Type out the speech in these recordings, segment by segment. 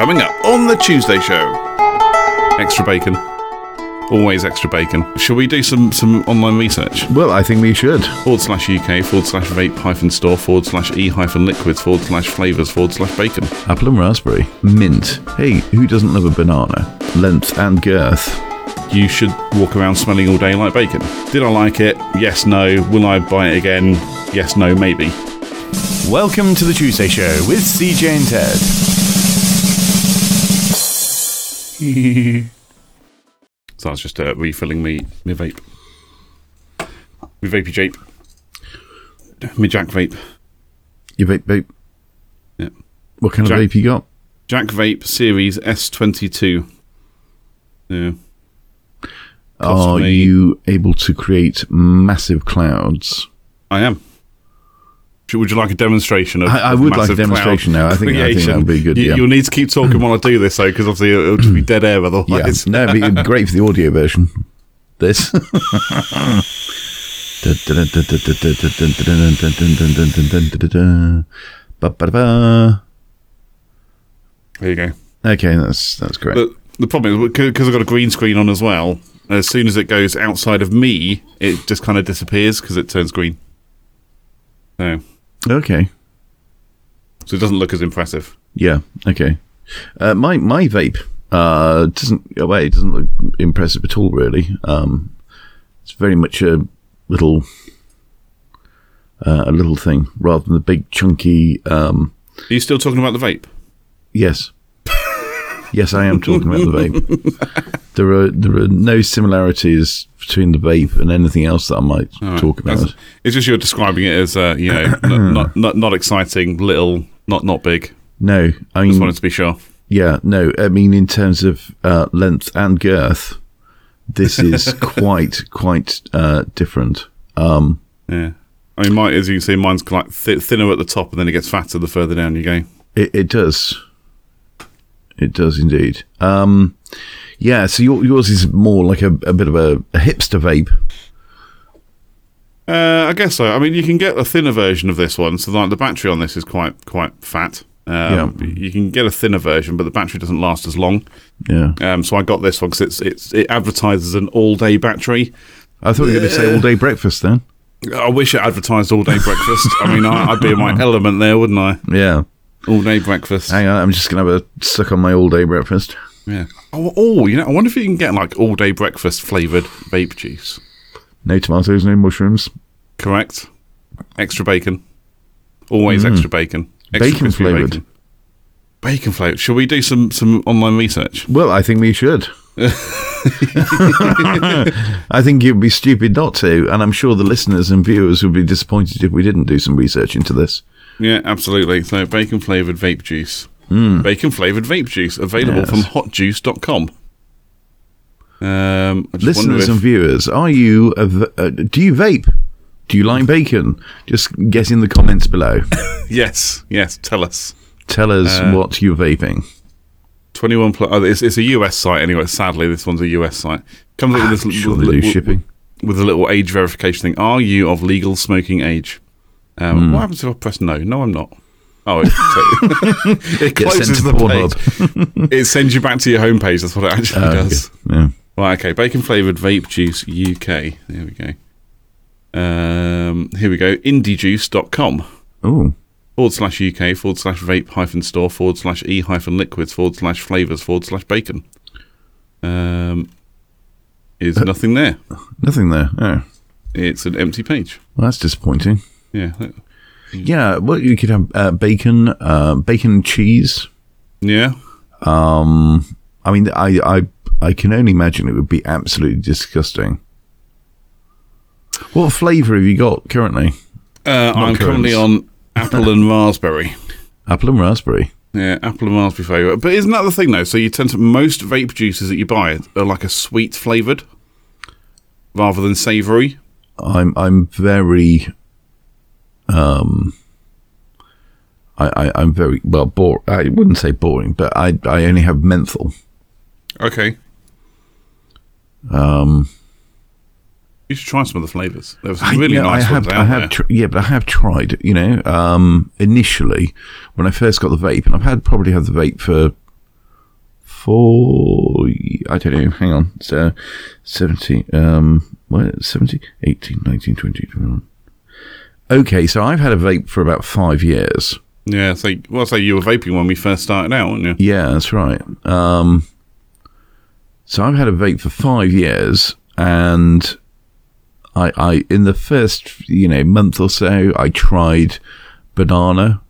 Coming up on the Tuesday show. Extra bacon. Always extra bacon. Shall we do some, some online research? Well, I think we should. Forward slash UK, forward slash vape hyphen store, forward slash e hyphen liquids, forward slash flavours, forward slash bacon. Apple and raspberry. Mint. Hey, who doesn't love a banana? Length and girth. You should walk around smelling all day like bacon. Did I like it? Yes, no. Will I buy it again? Yes, no, maybe. Welcome to the Tuesday Show with CJ and Ted. So I was just uh, refilling me, me vape. Me vapey jape. Me Jack vape. You vape, vape. Yeah. What kind Jack- of vape you got? Jack Vape Series S22. Yeah. Cost Are me- you able to create massive clouds? I am. Would you like a demonstration of? I- I would like a demonstration now. I think- I think that would be good, You, yeah. You'll need to keep talking while I do this, though, because obviously it'll, it'll just be dead air otherwise. Yeah. no, it'd be great for the audio version. This. There you go. Okay, that's that's great. But the problem is because I've got a green screen on as well. As soon as it goes outside of me, it just kind of disappears because it turns green. So, okay, so it doesn't look as impressive. yeah, okay. Uh, my my vape uh, doesn't well, it doesn't look impressive at all. Really, um, it's very much a little uh, a little thing rather than the big chunky. Um, Are you still talking about the vape? yes, yes, I am talking about the vape. There are there are no similarities between the vape and anything else that I might talk about. That's- It's just you're describing it as, uh, you know, not, not, not exciting, little, not not big. No, I Just wanted to be sure. Yeah, no, I mean in terms of uh, length and girth, this is quite quite uh, different. Um, Yeah. I mean, mine, as you can see, mine's like th- thinner at the top, and then it gets fatter the further down you go. it, it does, it does indeed. Um, yeah, so your, yours is more like a, a bit of a, a hipster vape. Uh, I guess so. I mean, you can get a thinner version of this one. So, like, the battery on this is quite quite fat. Um, You can get a thinner version, but the battery doesn't last as long. Yeah, Um, so I got this one because it's it's it advertises an all day battery. I thought you were going to say all day breakfast then. I wish it advertised all day breakfast. I mean, I, I'd be in my element there, wouldn't I? Yeah, All day breakfast. hang on, I'm just going to have a suck on my all day breakfast. Yeah. Oh, oh, you know, I wonder if you can get like all day breakfast flavored vape juice. No tomatoes, no mushrooms, Correct. Extra bacon. Always extra bacon. Extra Mm. Bacon. Bacon, bacon flavored. Shall we do some some online research? Well, I think we should. I think it would be stupid not to, and I'm sure the listeners and viewers would be disappointed if we didn't do some research into this. Yeah, absolutely. So bacon flavored vape juice. Bacon flavored vape juice available. Yes. from hotjuice.com. Um, Listeners if- and viewers, are you a v- uh, do you vape? Do you like bacon? Just get in the comments below. yes, yes. Tell us. Tell us Uh, what you're vaping. 21 plus. Oh, it's, it's a US site anyway. Sadly, this one's a US site. Comes up with this Sure, with, they do with- shipping. with a little age verification thing. Are you of legal smoking age? Um, Hmm. What happens if I press no? No, I'm not. Oh, it, it closes the page. it sends you back to your homepage. That's what it actually okay. does. Yeah. Right, okay. Bacon flavored vape juice UK. There we go. Um, here we go. Indiejuice.com Oh, forward slash UK forward slash vape hyphen store forward slash e hyphen liquids forward slash flavors forward slash bacon. Um, is Uh, nothing there. nothing there. Oh, It's an empty page. well, that's disappointing. Yeah. Yeah, well, you could have uh, bacon, uh, bacon and cheese. Yeah. Um, I mean, I, I, I can only imagine it would be absolutely disgusting. What flavour have you got currently? Uh, I'm currently on apple and raspberry. Apple and raspberry. Yeah, apple and raspberry flavour. But isn't that the thing though? So you tend to most vape juices that you buy are like a sweet flavoured rather than savoury. I'm I'm very um I, I I'm very well bored. I wouldn't say boring, but I I only have menthol. Okay. Um You should try some of the flavours. There was I, some really yeah, nice I have ones I have there. tr- yeah, but I have tried, you know, um initially when I first got the vape and I've had probably had the vape for four. I don't know. Hang on. So 70, um, what, 70, 18, 19, 20, 21. Okay, so I've had a vape for about five years. Yeah, so well, say you were vaping when we first started out, weren't you? Yeah, that's right. Um, so I've had a vape for five years, and I, I in the first you know month or so, I tried banana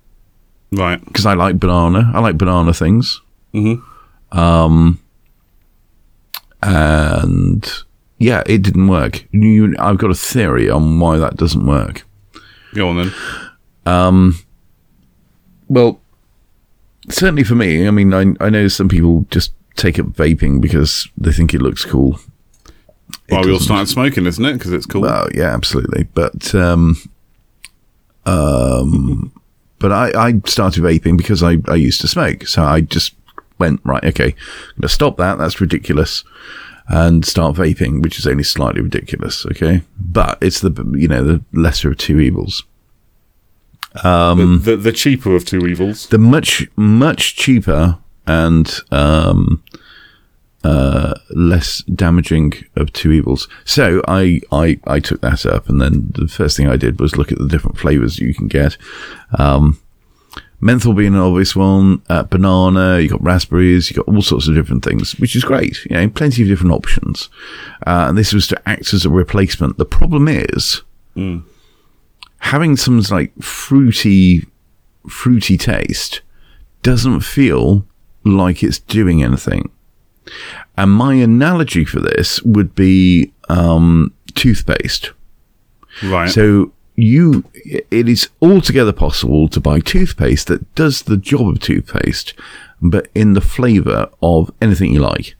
Right. because I like banana. I like banana things. Mhm. Um, and yeah, it didn't work. You, I've got a theory on why that doesn't work. Go on then. Um, well, certainly for me, I mean, I, I know some people just take up vaping because they think it looks cool. It Well, we all started smoking, isn't it? Because it's cool. Well, yeah, absolutely. But um, um, but I, I started vaping because I, I used to smoke. So I just went, right, okay, I'm going to stop that. That's ridiculous. And start vaping, which is only slightly ridiculous. Okay. But it's the, you know, the lesser of two evils. the, the, the cheaper of two evils. the much much cheaper and um, uh, less damaging of two evils. So I, I I took that up, and then the first thing I did was look at the different flavors you can get. Um, menthol being an obvious one, uh, banana, you got raspberries, you got all sorts of different things, which is great. You know, plenty of different options. Uh, and this was to act as a replacement. The problem is having some like fruity fruity taste doesn't feel like it's doing anything. And my analogy for this would be um, toothpaste. Right. So you, it is altogether possible to buy toothpaste that does the job of toothpaste, but in the flavour of anything you like.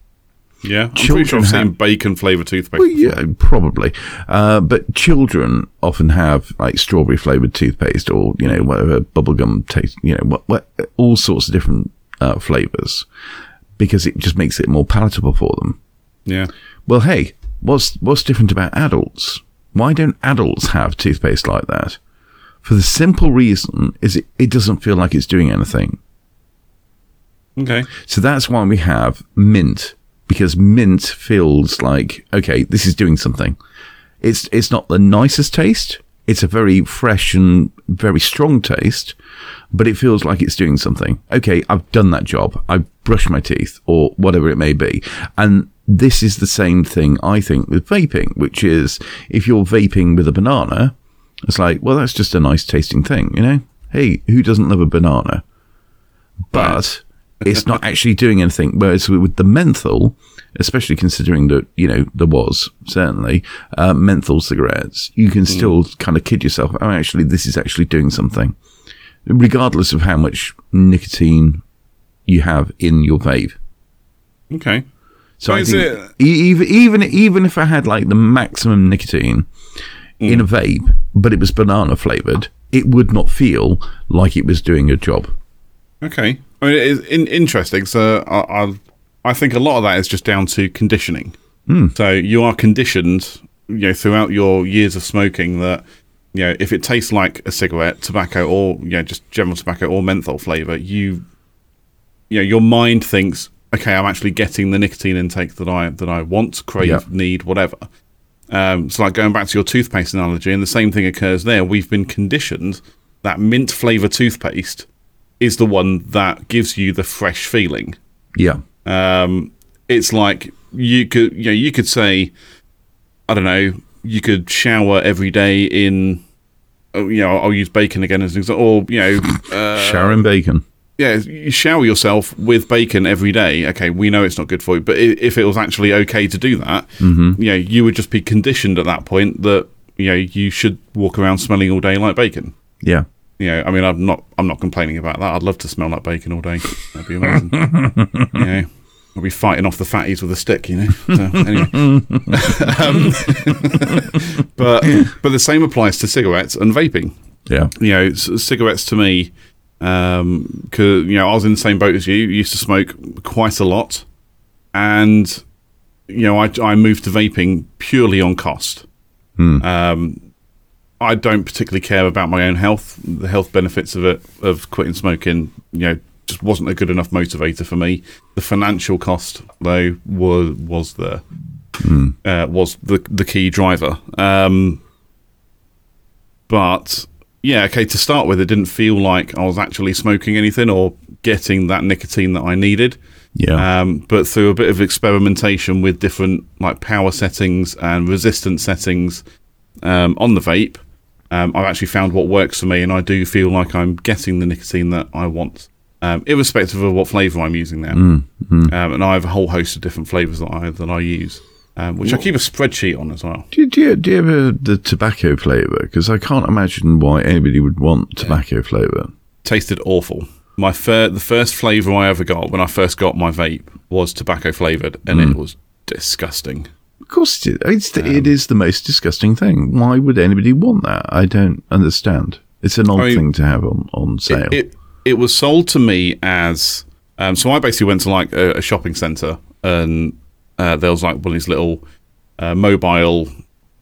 yeah. I'm pretty sure I've seen bacon flavour toothpaste. Well, yeah, probably. Uh, but children often have like strawberry flavored toothpaste or, you know, whatever bubblegum taste, you know, what, what, all sorts of different uh, flavors because it just makes it more palatable for them. Yeah. Well, hey, what's, what's different about adults? Why don't adults have toothpaste like that? For the simple reason is it, it doesn't feel like it's doing anything. Okay. So that's why we have mint because mint feels like okay, this is doing something. It's it's not the nicest taste. It's a very fresh and very strong taste, but it feels like it's doing something. Okay, I've done that job. I've brushed my teeth or whatever it may be. And this is the same thing I think with vaping, which is if you're vaping with a banana, it's like, well, that's just a nice tasting thing, you know? Hey, who doesn't love a banana? but it's not actually doing anything. Whereas with the menthol, especially considering that you know there was certainly uh, menthol cigarettes, you can still kind of kid yourself. Oh, actually, this is actually doing something, regardless of how much nicotine you have in your vape. Okay. So I think even even even if I had like the maximum nicotine in a vape, but it was banana flavored, it would not feel like it was doing a job. Okay. I mean, it's in, interesting. So I, I, I think a lot of that is just down to conditioning. So you are conditioned, you know, throughout your years of smoking that, you know, if it tastes like a cigarette, tobacco, or you know, just general tobacco or menthol flavor, you, you know, your mind thinks, okay, I'm actually getting the nicotine intake that I that I want, crave, Yeah. need, whatever. Um, so, like going back to your toothpaste analogy, and the same thing occurs there. We've been conditioned that mint flavor toothpaste is the one that gives you the fresh feeling. Yeah, Um, it's like you could, you know, you could say, I don't know, you could shower every day in, oh, you know, I'll use bacon again as an example, or you know, uh, Sharon Bacon. yeah, you shower yourself with bacon every day. Okay, we know it's not good for you, but if it was actually okay to do that, you know, you would just be conditioned at that point that you know you should walk around smelling all day like bacon. Yeah. You know, I mean, I'm not, I'm not complaining about that. I'd love to smell like bacon all day. That'd be amazing. you know, I'll be fighting off the fatties with a stick. You know. So, anyway, um, but but the same applies to cigarettes and vaping Yeah. you know, cigarettes to me, um, 'cause, you know, I was in the same boat as you. Used to smoke quite a lot, and you know, I, I moved to vaping purely on cost. Um, I don't particularly care about my own health. The health benefits of it of quitting smoking, you know, just wasn't a good enough motivator for me. The financial cost, though, was was the uh, was the the key driver. Um, but yeah, okay. To start with, it didn't feel like I was actually smoking anything or getting that nicotine that I needed. Yeah. Um, but through a bit of experimentation with different like power settings and resistance settings um, on the vape, um, I've actually found what works for me, and I do feel like I'm getting the nicotine that I want, um, irrespective of what flavour I'm using now. Um, and I have a whole host of different flavours that I that I use, um, which I keep a spreadsheet on as well. do, you, do, you, do you ever the tobacco flavour? Because I can't imagine why anybody would want tobacco flavour. Tasted awful. My fir- the first flavour I ever got when I first got my vape was tobacco flavoured, and it was disgusting. Of course, it, it's the, it is the most disgusting thing. Why would anybody want that? I don't understand. It's an odd I mean, thing to have on, on sale. it it was sold to me as um, so I basically went to like a, a shopping center and uh, there was like one of these little uh, mobile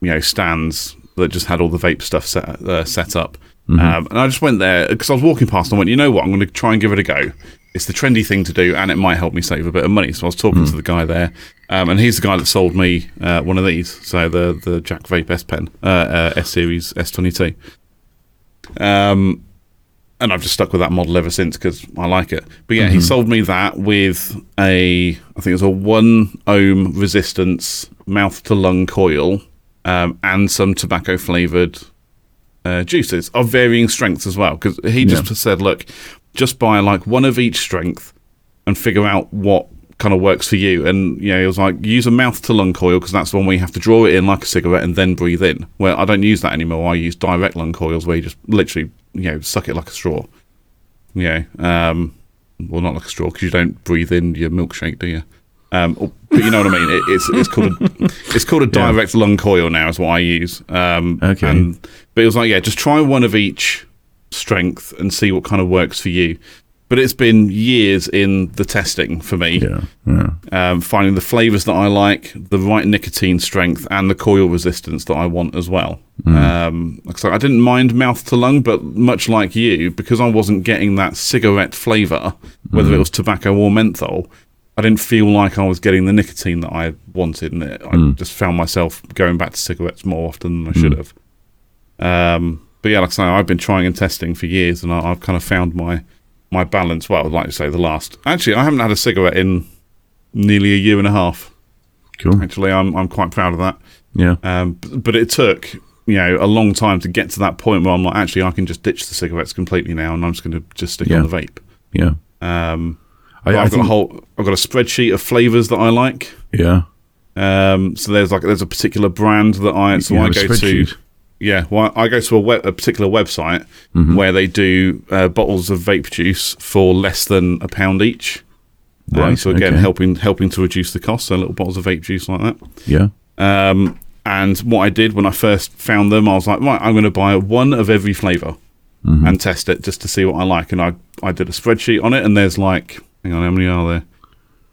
you know stands that just had all the vape stuff set uh, set up um, and I just went there because I was walking past and I went you know what I'm going to try and give it a go it's the trendy thing to do and it might help me save a bit of money. So I was talking to the guy there um, and he's the guy that sold me uh, one of these. So the the Jack Vape S Pen uh, uh, S Series S22 um, and I've just stuck with that model ever since because I like it. But yeah, he sold me that with a, I think it was a one ohm resistance mouth to lung coil um, and some tobacco flavored uh, juices of varying strengths as well. Because he just said, look, just buy like one of each strength and figure out what kind of works for you. And you know, it was like use a mouth to lung coil because that's the one where you have to draw it in like a cigarette and then breathe in. Well, I don't use that anymore. I use direct lung coils where you just literally you know suck it like a straw. You know, um, well, not like a straw because you don't breathe in your milkshake, do you? Um, but you know what I mean. It, it's it's called a, it's called a direct lung coil now. Is what I use. Um, Okay. and- but it was like yeah, just try one of each strength and see what kind of works for you. But it's been years in the testing for me yeah, yeah. um, finding the flavors that I like, the right nicotine strength, and the coil resistance that I want as well. Um, so I didn't mind mouth to lung, but much like you, because I wasn't getting that cigarette flavor, whether it was tobacco or menthol, I didn't feel like I was getting the nicotine that I wanted, and it, I just found myself going back to cigarettes more often than I should have. Um, but yeah, like I say, I've been trying and testing for years, and I, I've kind of found my my balance. Well, like you say, the last. Actually, I haven't had a cigarette in nearly a year and a half. Cool. Actually, I'm I'm quite proud of that. Yeah. Um, b- but it took you know a long time to get to that point where I'm like, actually, I can just ditch the cigarettes completely now, and I'm just going to just stick Yeah. on the vape. Yeah. Um, I, but I've got a whole I've got a spreadsheet of flavors that I like. yeah. Um, so there's like there's a particular brand that I so I go to. Yeah, well, I go to a, web, a particular website Mm-hmm. where they do uh, bottles of vape juice for less than a pound each. Um, Right, so again, okay. helping helping to reduce the cost. So little bottles of vape juice like that. Yeah. Um, and what I did when I first found them, I was like, right, I'm going to buy one of every flavor Mm-hmm. and test it just to see what I like. And I I did a spreadsheet on it, and there's like, hang on, how many are there?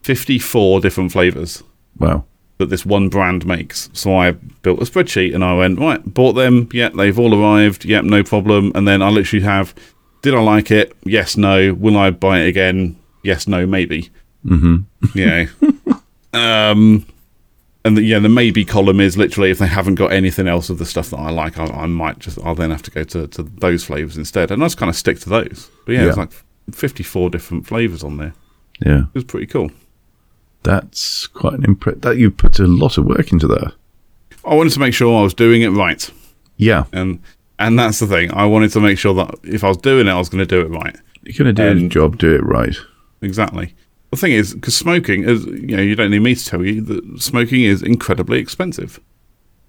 Fifty-four different flavors Wow. That this one brand makes. So I built a spreadsheet and I went, right, bought them. Yeah, they've all arrived. Yep, no problem. And then I literally have, did I like it? Yes, no. Will I buy it again? Yes, no, maybe. Mm-hmm. Yeah. um, and the, yeah, the maybe column is literally if they haven't got anything else of the stuff that I like, I, I might just, I'll then have to go to, to those flavors instead. And I just kind of stick to those. But yeah, it's like 54 different flavors on there. Yeah. It was pretty cool. That's quite an impress. That you put a lot of work into that. I wanted to make sure I was doing it right. Yeah. and and that's the thing. I wanted to make sure that if I was doing it, I was going to do it right. You're going to do Um, the job, do it right. Exactly. The thing is, because smoking is, you know, you don't need me to tell you that smoking is incredibly expensive.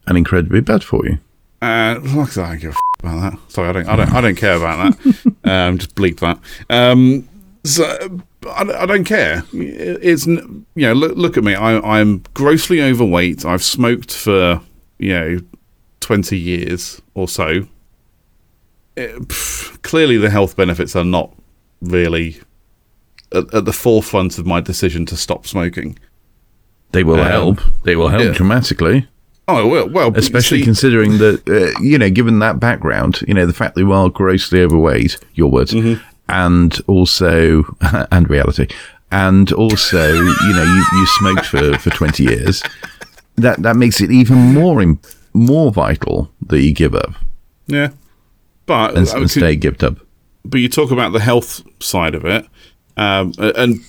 And incredibly bad for you. Uh, like I said, I don't give a f- about that. Sorry, I don't, I don't, I don't care about that. um, just bleep that. Um, so I, I don't care. It's you know, look, look at me. I, I'm grossly overweight. I've smoked for you know twenty years or so. It- pff, clearly, the health benefits are not really at, at the forefront of my decision to stop smoking. They will Um, help. They will help yeah. dramatically. Oh well, well, Especially see- considering that, uh, you know, given that background, you know, the fact that you are grossly overweight, your words, Mm-hmm. And also and reality, and also you know you, you smoked for, for twenty years. That that makes it even more im- more vital that you give up Yeah, but and, and stay gibbed up. but you talk about the health side of it, um, and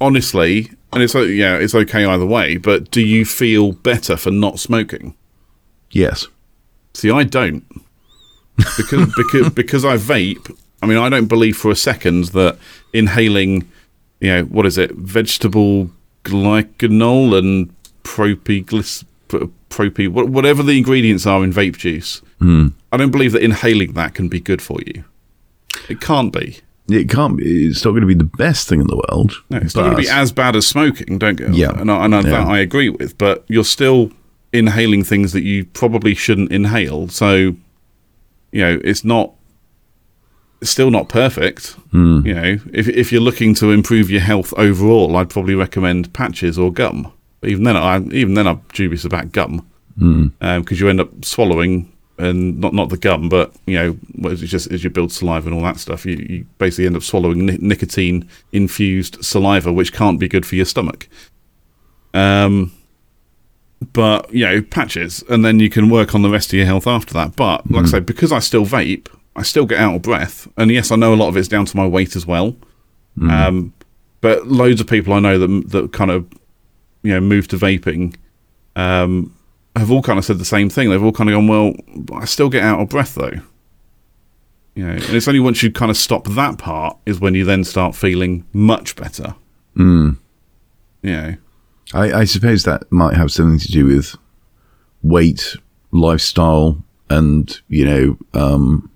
honestly, and it's like, yeah, it's okay either way. But do you feel better for not smoking? Yes. See, I don't because because because I vape. I mean, I don't believe for a second that inhaling, you know, what is it, vegetable glycanol and propyglyc propy wha- whatever the ingredients are in vape juice. Hmm. I don't believe that inhaling that can be good for you. It can't be. It can't be. It's not going to be the best thing in the world. No, it's not going to be as bad as smoking. Don't get Yeah. and, I, and I, Yeah. that I agree with. But you're still inhaling things that you probably shouldn't inhale. So, you know, it's not. It's still not perfect. Hmm. You know, if if you're looking to improve your health overall, I'd probably recommend patches or gum. But even then, I even then I'm dubious about gum Hmm. because you end up swallowing and not not the gum, but you know, what is it just as you build saliva and all that stuff, you, you basically end up swallowing ni- nicotine infused saliva, which can't be good for your stomach. Um, but you know, patches, and then you can work on the rest of your health after that. But like I say, because I still vape, I still get out of breath, and yes, I know a lot of it's down to my weight as well. Um, but loads of people I know that that kind of you know moved to vaping um, have all kind of said the same thing. They've all kind of gone, well, I still get out of breath though. You know, and it's only once you kind of stop that part is when you then start feeling much better. Mm. You know, I, I suppose that might have something to do with weight, lifestyle, and you know, um,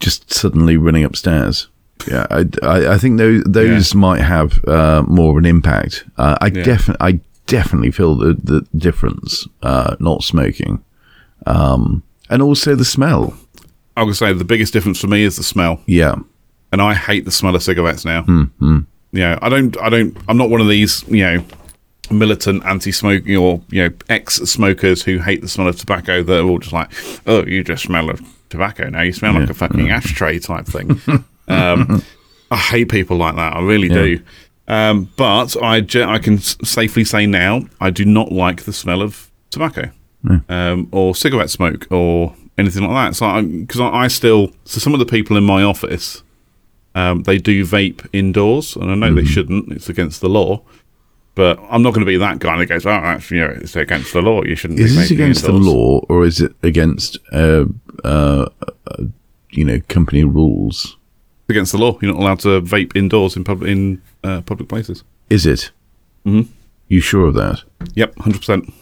just suddenly running upstairs. Yeah, I, I, I think those those might have uh, more of an impact. Uh, I Yeah. definitely I definitely feel the the difference uh, not smoking, um, and also the smell. I would say the biggest difference for me is the smell, Yeah, and I hate the smell of cigarettes now. Mm-hmm. Know, I don't, I don't, I'm not one of these, you know, militant anti-smoking or you know ex-smokers who hate the smell of tobacco. That are all just like, oh, you just smell of tobacco now. You smell like a fucking ashtray type thing. um, I hate people like that. I really do. Um, but I, ge- I can s- safely say now, I do not like the smell of tobacco um, or cigarette smoke or anything like that. So, because I, I still, so some of the people in my office, um, they do vape indoors, and I know they shouldn't. It's against the law. But I'm not going to be that guy that goes, "Oh, actually, you know, it's against the law. You shouldn't." is be this against the law or is it against uh, uh, you know company rules? It's against the law. You're not allowed to vape indoors in public in uh, public places. Is it? Mm-hmm. You sure of that? Yep, hundred percent.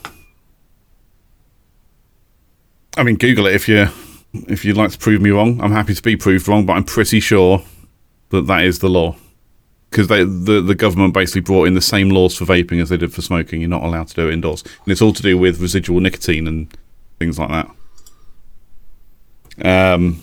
I mean, Google it if you if you'd like to prove me wrong. I'm happy to be proved wrong, but I'm pretty sure that that is the law because they the the government basically brought in the same laws for vaping as they did for smoking. You're not allowed to do it indoors, and it's all to do with residual nicotine and things like that. Um.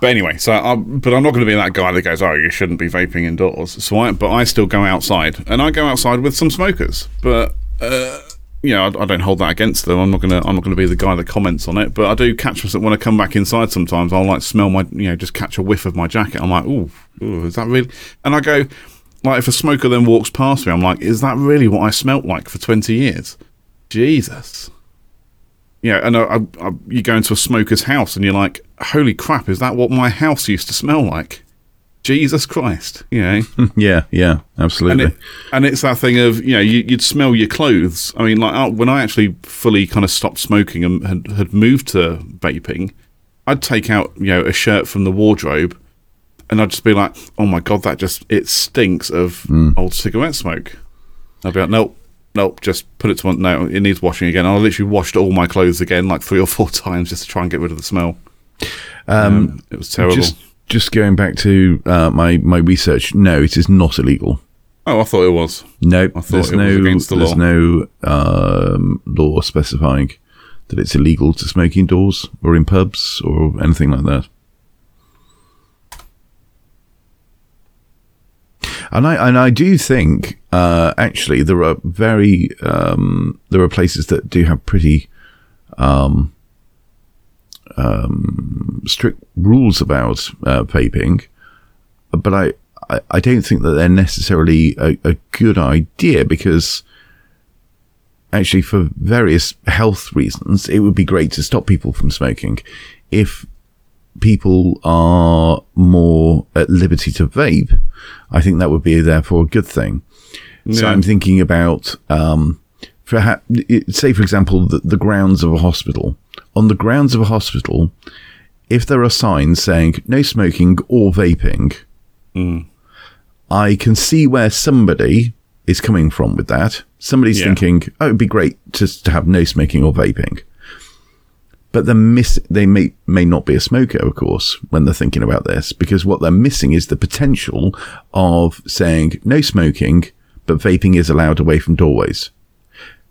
But anyway, so I, but I'm not going to be that guy that goes, "Oh, you shouldn't be vaping indoors." So I, but I still go outside, and I go outside with some smokers. But uh, you know, I, I don't hold that against them. I'm not gonna, I'm not gonna be the guy that comments on it. But I do catch myself when I come back inside. Sometimes I'll like smell my, you know, just catch a whiff of my jacket. I'm like, "Ooh, ooh is that really?" And I go, like, if a smoker then walks past me, I'm like, "Is that really what I smelt like for 20 years?" Jesus. Yeah, and I, I, I, you go into a smoker's house and you're like, holy crap, is that what my house used to smell like? Jesus Christ, you know? Yeah, yeah, and, absolutely. it, and it's that thing of, you know, you, you'd smell your clothes. I mean, like when I actually fully kind of stopped smoking and had, had moved to vaping, I'd take out, you know, a shirt from the wardrobe and I'd just be like, oh my God, that just, it stinks of hmm. old cigarette smoke. I'd be like, nope. Nope, just put it to one. No, it needs washing again. I literally washed all my clothes again, like three or four times, just to try and get rid of the smell. Um, it was terrible. just just going back to uh, my my research, no, it is not illegal. oh, I thought it was. No, thought there's it was no against the there's law. no um, law specifying that it's illegal to smoke indoors or in pubs or anything like that. And I and I do think uh, actually there are very um, there are places that do have pretty um, um, strict rules about uh, vaping, but I, I, I don't think that they're necessarily a, a good idea because actually, for various health reasons, it would be great to stop people from smoking. If people are more at liberty to vape, I think that would be therefore a good thing. So I'm thinking about, um, it- say, for example, the, the grounds of a hospital. On the grounds of a hospital, if there are signs saying no smoking or vaping, I can see where somebody is coming from with that. Somebody's Yeah. thinking, "Oh, it'd be great just to have no smoking or vaping." But they're miss they may may not be a smoker, of course, when they're thinking about this, because what they're missing is the potential of saying no smoking, but vaping is allowed away from doorways.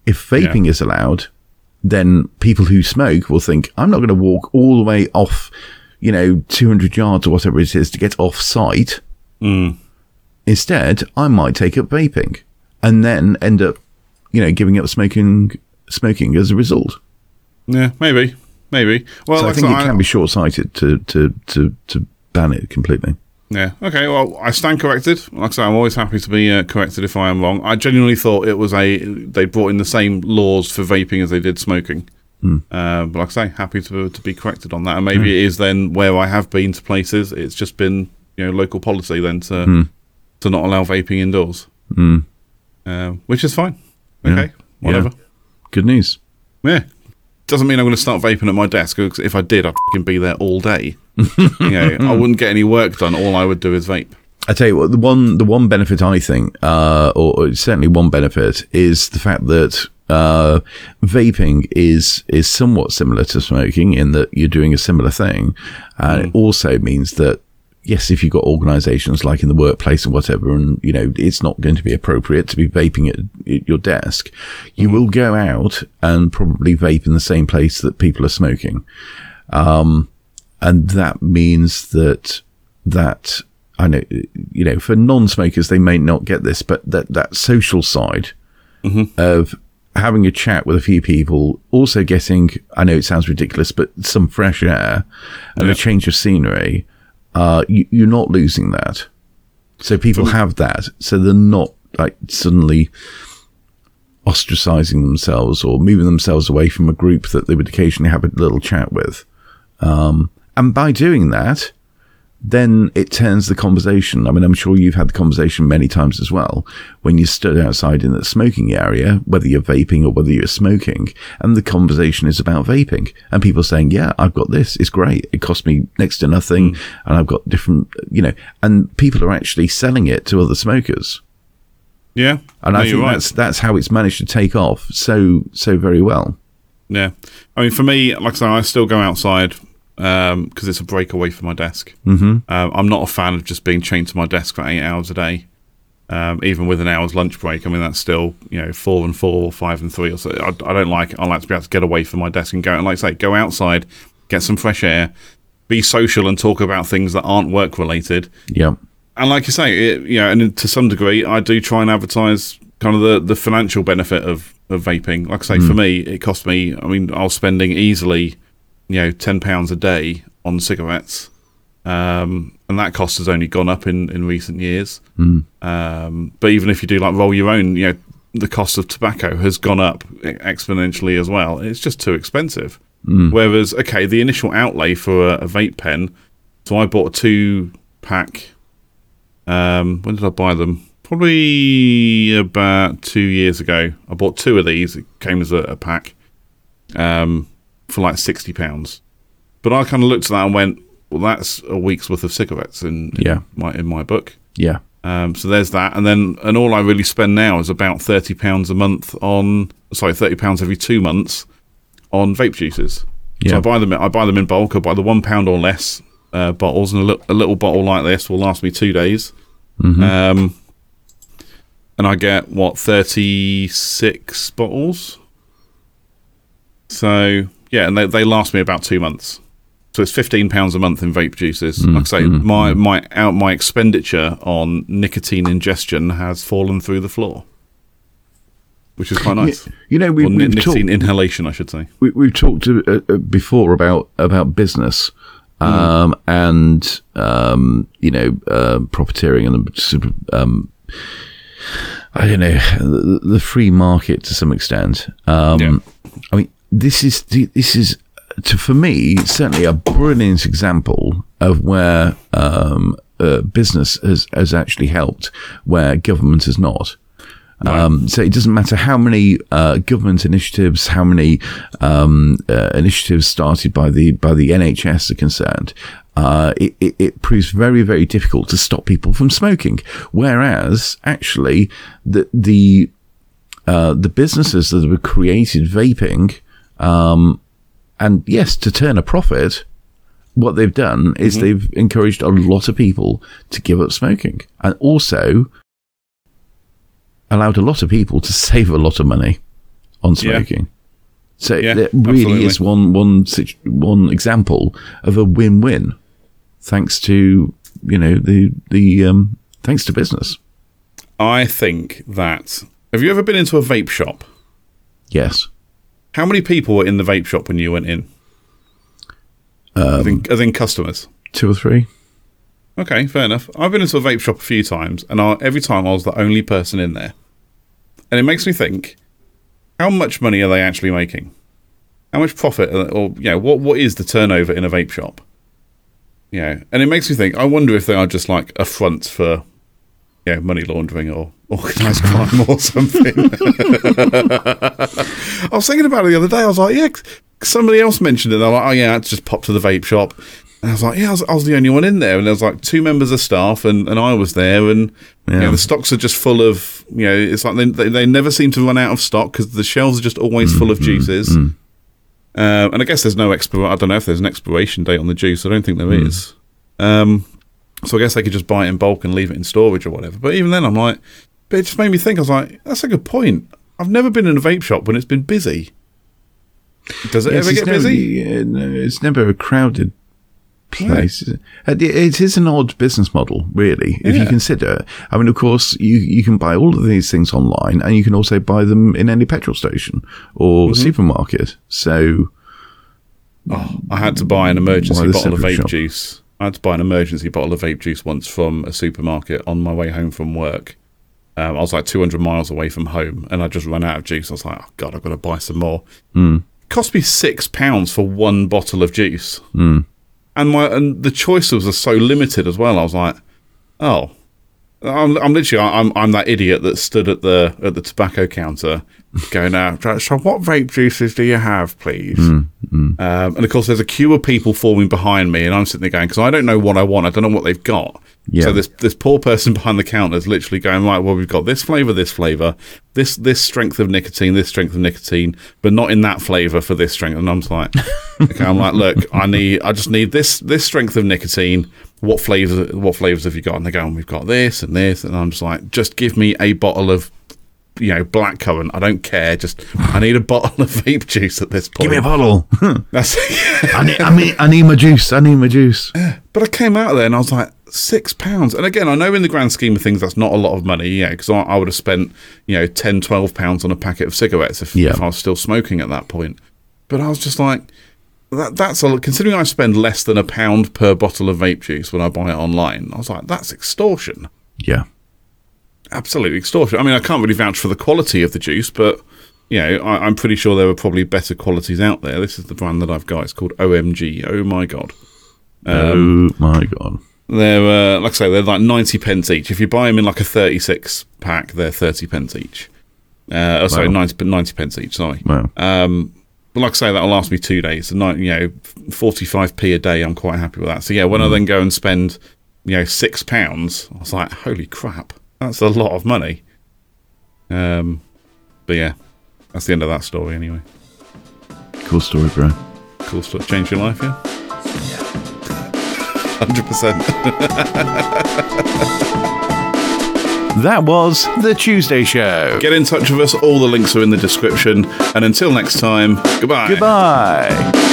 If vaping is allowed, then people who smoke will think, I'm not going to walk all the way off, you know, 200 yards or whatever it is to get off site. Mm. Instead, I might take up vaping and then end up, you know, giving up smoking, smoking as a result. Yeah, maybe, maybe. Well, So I think it can be short-sighted to, to, to, to ban it completely. Yeah. Okay. Well, I stand corrected. Like I say, I'm always happy to be uh, corrected if I am wrong. I genuinely thought it was a they brought in the same laws for vaping as they did smoking. Uh, but like I say, happy to to be corrected on that. And maybe it is then where I have been to places. It's just been you know local policy then to to not allow vaping indoors, uh, which is fine. Okay. Whatever. Good news. Yeah. Doesn't mean I'm going to start vaping at my desk. 'cause if I did, I'd be there all day. you know, I wouldn't get any work done. All I would do is vape. I tell you what, the one the one benefit I think, uh, or, or certainly one benefit, is the fact that uh, vaping is is somewhat similar to smoking in that you're doing a similar thing, and it also means that yes, if you've got organisations like in the workplace or whatever, and you know it's not going to be appropriate to be vaping at, at your desk, you mm-hmm. will go out and probably vape in the same place that people are smoking. Um, and that means that that I know you know for non-smokers they may not get this, but that that social side mm-hmm. of having a chat with a few people, also getting I know it sounds ridiculous, but some fresh air and a change of scenery, uh, you, you're not losing that. So people have that, so they're not like suddenly ostracizing themselves or moving themselves away from a group that they would occasionally have a little chat with. Um, and by doing that, then it turns the conversation. I mean, I'm sure you've had the conversation many times as well when you stood outside in the smoking area, whether you're vaping or whether you're smoking, and the conversation is about vaping. And people saying, Yeah, I've got this. It's great. It cost me next to nothing. Mm. And I've got different, you know, and people are actually selling it to other smokers. Yeah. And No, I think right. that's that's how it's managed to take off so so very well. Yeah, I mean, for me, like I say, I still go outside because it's a break away from my desk. Mm-hmm. Um, I'm not a fan of just being chained to my desk for eight hours a day, um, even with an hour's lunch break. I mean, that's still you know four and four or five and three or so. I, I don't like. it. I like to be able to get away from my desk and go and, like I say, go outside, get some fresh air, be social, and talk about things that aren't work related. Yeah. And like you say, it, you know, and to some degree, I do try and advertise kind of the, the financial benefit of, of vaping. Like I say, for me, it cost me. I mean, I was spending easily, you know, ten pounds a day on cigarettes, um, and that cost has only gone up in, in recent years. Um, but even if you do like roll your own, you know, the cost of tobacco has gone up exponentially as well. It's just too expensive. Whereas, okay, the initial outlay for a, a vape pen. So I bought a two pack um, when did I buy them? Probably about two years ago. I bought two of these. It came as a, a pack um, for like sixty pounds. But I kind of looked at that and went, "Well, that's a week's worth of cigarettes in, in Yeah. my in my book." Yeah. Um, so there's that, and then and all I really spend now is about thirty pounds a month on sorry, thirty pounds every two months on vape juices. Yeah. So I buy them. I buy them in bulk. I buy the one pound or less uh, bottles, and a, li- a little bottle like this will last me two days. Um, and I get what thirty six bottles. So yeah, and they they last me about two months. So it's fifteen pounds a month in vape juices. like I say, my my out my expenditure on nicotine ingestion has fallen through the floor, which is quite nice. You know, we, talked nicotine inhalation, I should say. we, we've talked uh, uh, before about about business um, and um, you know uh, profiteering and sort of um, I don't know the, the free market to some extent. Um, Yeah. I mean, this is this is to for me certainly a brilliant example of where um, uh, business has has actually helped, where government has not. Um, so it doesn't matter how many uh, government initiatives, how many um, uh, initiatives started by the by the NHS are concerned. Uh, it, it, it proves very very difficult to stop people from smoking. Whereas actually the the uh, the businesses that have created vaping, um, and yes, to turn a profit, what they've done is they've encouraged a lot of people to give up smoking, and also allowed a lot of people to save a lot of money on Yeah. smoking. So Yeah, there really absolutely. is one one one example of a win-win, thanks to you know the the um, thanks to business. I think that. Have you ever been into a vape shop? Yes. How many people were in the vape shop when you went in? I think, um, as in customers. Two or three. Okay, fair enough. I've been into a vape shop a few times, and I, every time I was the only person in there. And it makes me think: how much money are they actually making? How much profit, are they- or you know, what what is the turnover in a vape shop? Know, and it makes me think. I wonder if they are just like a front for, know, money laundering or organised crime or something. I was thinking about it the other day. I was like, yeah, somebody else mentioned it. They're like, oh yeah, it's just popped to the vape shop. And I was like, yeah, I was, I was the only one in there, and there was like two members of staff, and, and I was there, and you know, the stocks are just full of, you know, it's like they, they, they never seem to run out of stock because the shelves are just always full of juices. Um, and I guess there's no expir. I don't know if there's an expiration date on the juice. I don't think there is. Um, so I guess they could just buy it in bulk and leave it in storage or whatever. But even then, I'm like, but it just made me think. I was like, that's a good point. I've never been in a vape shop when it's been busy. Does it Yes, ever get never, busy? yeah, no, it's never a crowded place. is it? It is an odd business model, really, if you Yeah. consider. I mean, of course, you you can buy all of these things online, and you can also buy them in any petrol station or Mm-hmm. supermarket. So Oh, I had to buy an emergency bottle of vape shop? juice. I had to buy an emergency bottle of vape juice once from a supermarket on my way home from work. Um, I was like 200 miles away from home, and I just ran out of juice. I was like, "Oh God, I've got to buy some more." Mm. cost me six pounds for one bottle of juice, and my and the choices are so limited as well. I was like, "Oh, I'm, I'm literally I'm I'm that idiot that stood at the at the tobacco counter, going out. So what vape juices do you have, please? Um, and of course, there's a queue of people forming behind me, and I'm sitting there going because I don't know what I want. I don't know what they've got. Yeah. So this this poor person behind the counter is literally going right. Well, we've got this flavor, this flavor, this this strength of nicotine, this strength of nicotine, but not in that flavor for this strength. And I'm just like, okay, I'm like, look, I need, I just need this this strength of nicotine. What flavors? What flavors have you got? And they're going, we've got this and this, and I'm just like, just give me a bottle of. You know, blackcurrant. I don't care. Just, I need a bottle of vape juice at this point. give me a bottle. Hmm. That's I need, I need I need my juice. I need my juice. But I came out of there and I was like, six pounds. And again, I know in the grand scheme of things, that's not a lot of money, yeah, because I, I would have spent, you know, 10, 12 pounds on a packet of cigarettes if, Yeah. if I was still smoking at that point. But I was just like, that, that's a. Considering I spend less than a pound per bottle of vape juice when I buy it online, I was like, that's extortion. Yeah. Absolutely extortion. I mean, I can't really vouch for the quality of the juice, but, you know, I, I'm pretty sure there are probably better qualities out there. This is the brand that I've got. It's called OMG. Oh my God. oh my god. They're uh, like I say, they're like ninety pence each. If you buy them in like a thirty-six pack, they're thirty pence each. Uh, oh, sorry, Wow. 90, 90 pence each. Sorry. Wow. Um, but like I say, that'll last me two days. So, you know, forty-five p a day. I'm quite happy with that. So yeah, when I then go and spend, you know, six pounds, I was like, holy crap, that's a lot of money. Um, but yeah, that's the end of that story. Anyway, Cool story, bro. cool stuff. Change your life, yeah. Hundred percent. That was The Tuesday Show. Get in touch with us. All the links are in the description. And until next time, goodbye. Goodbye.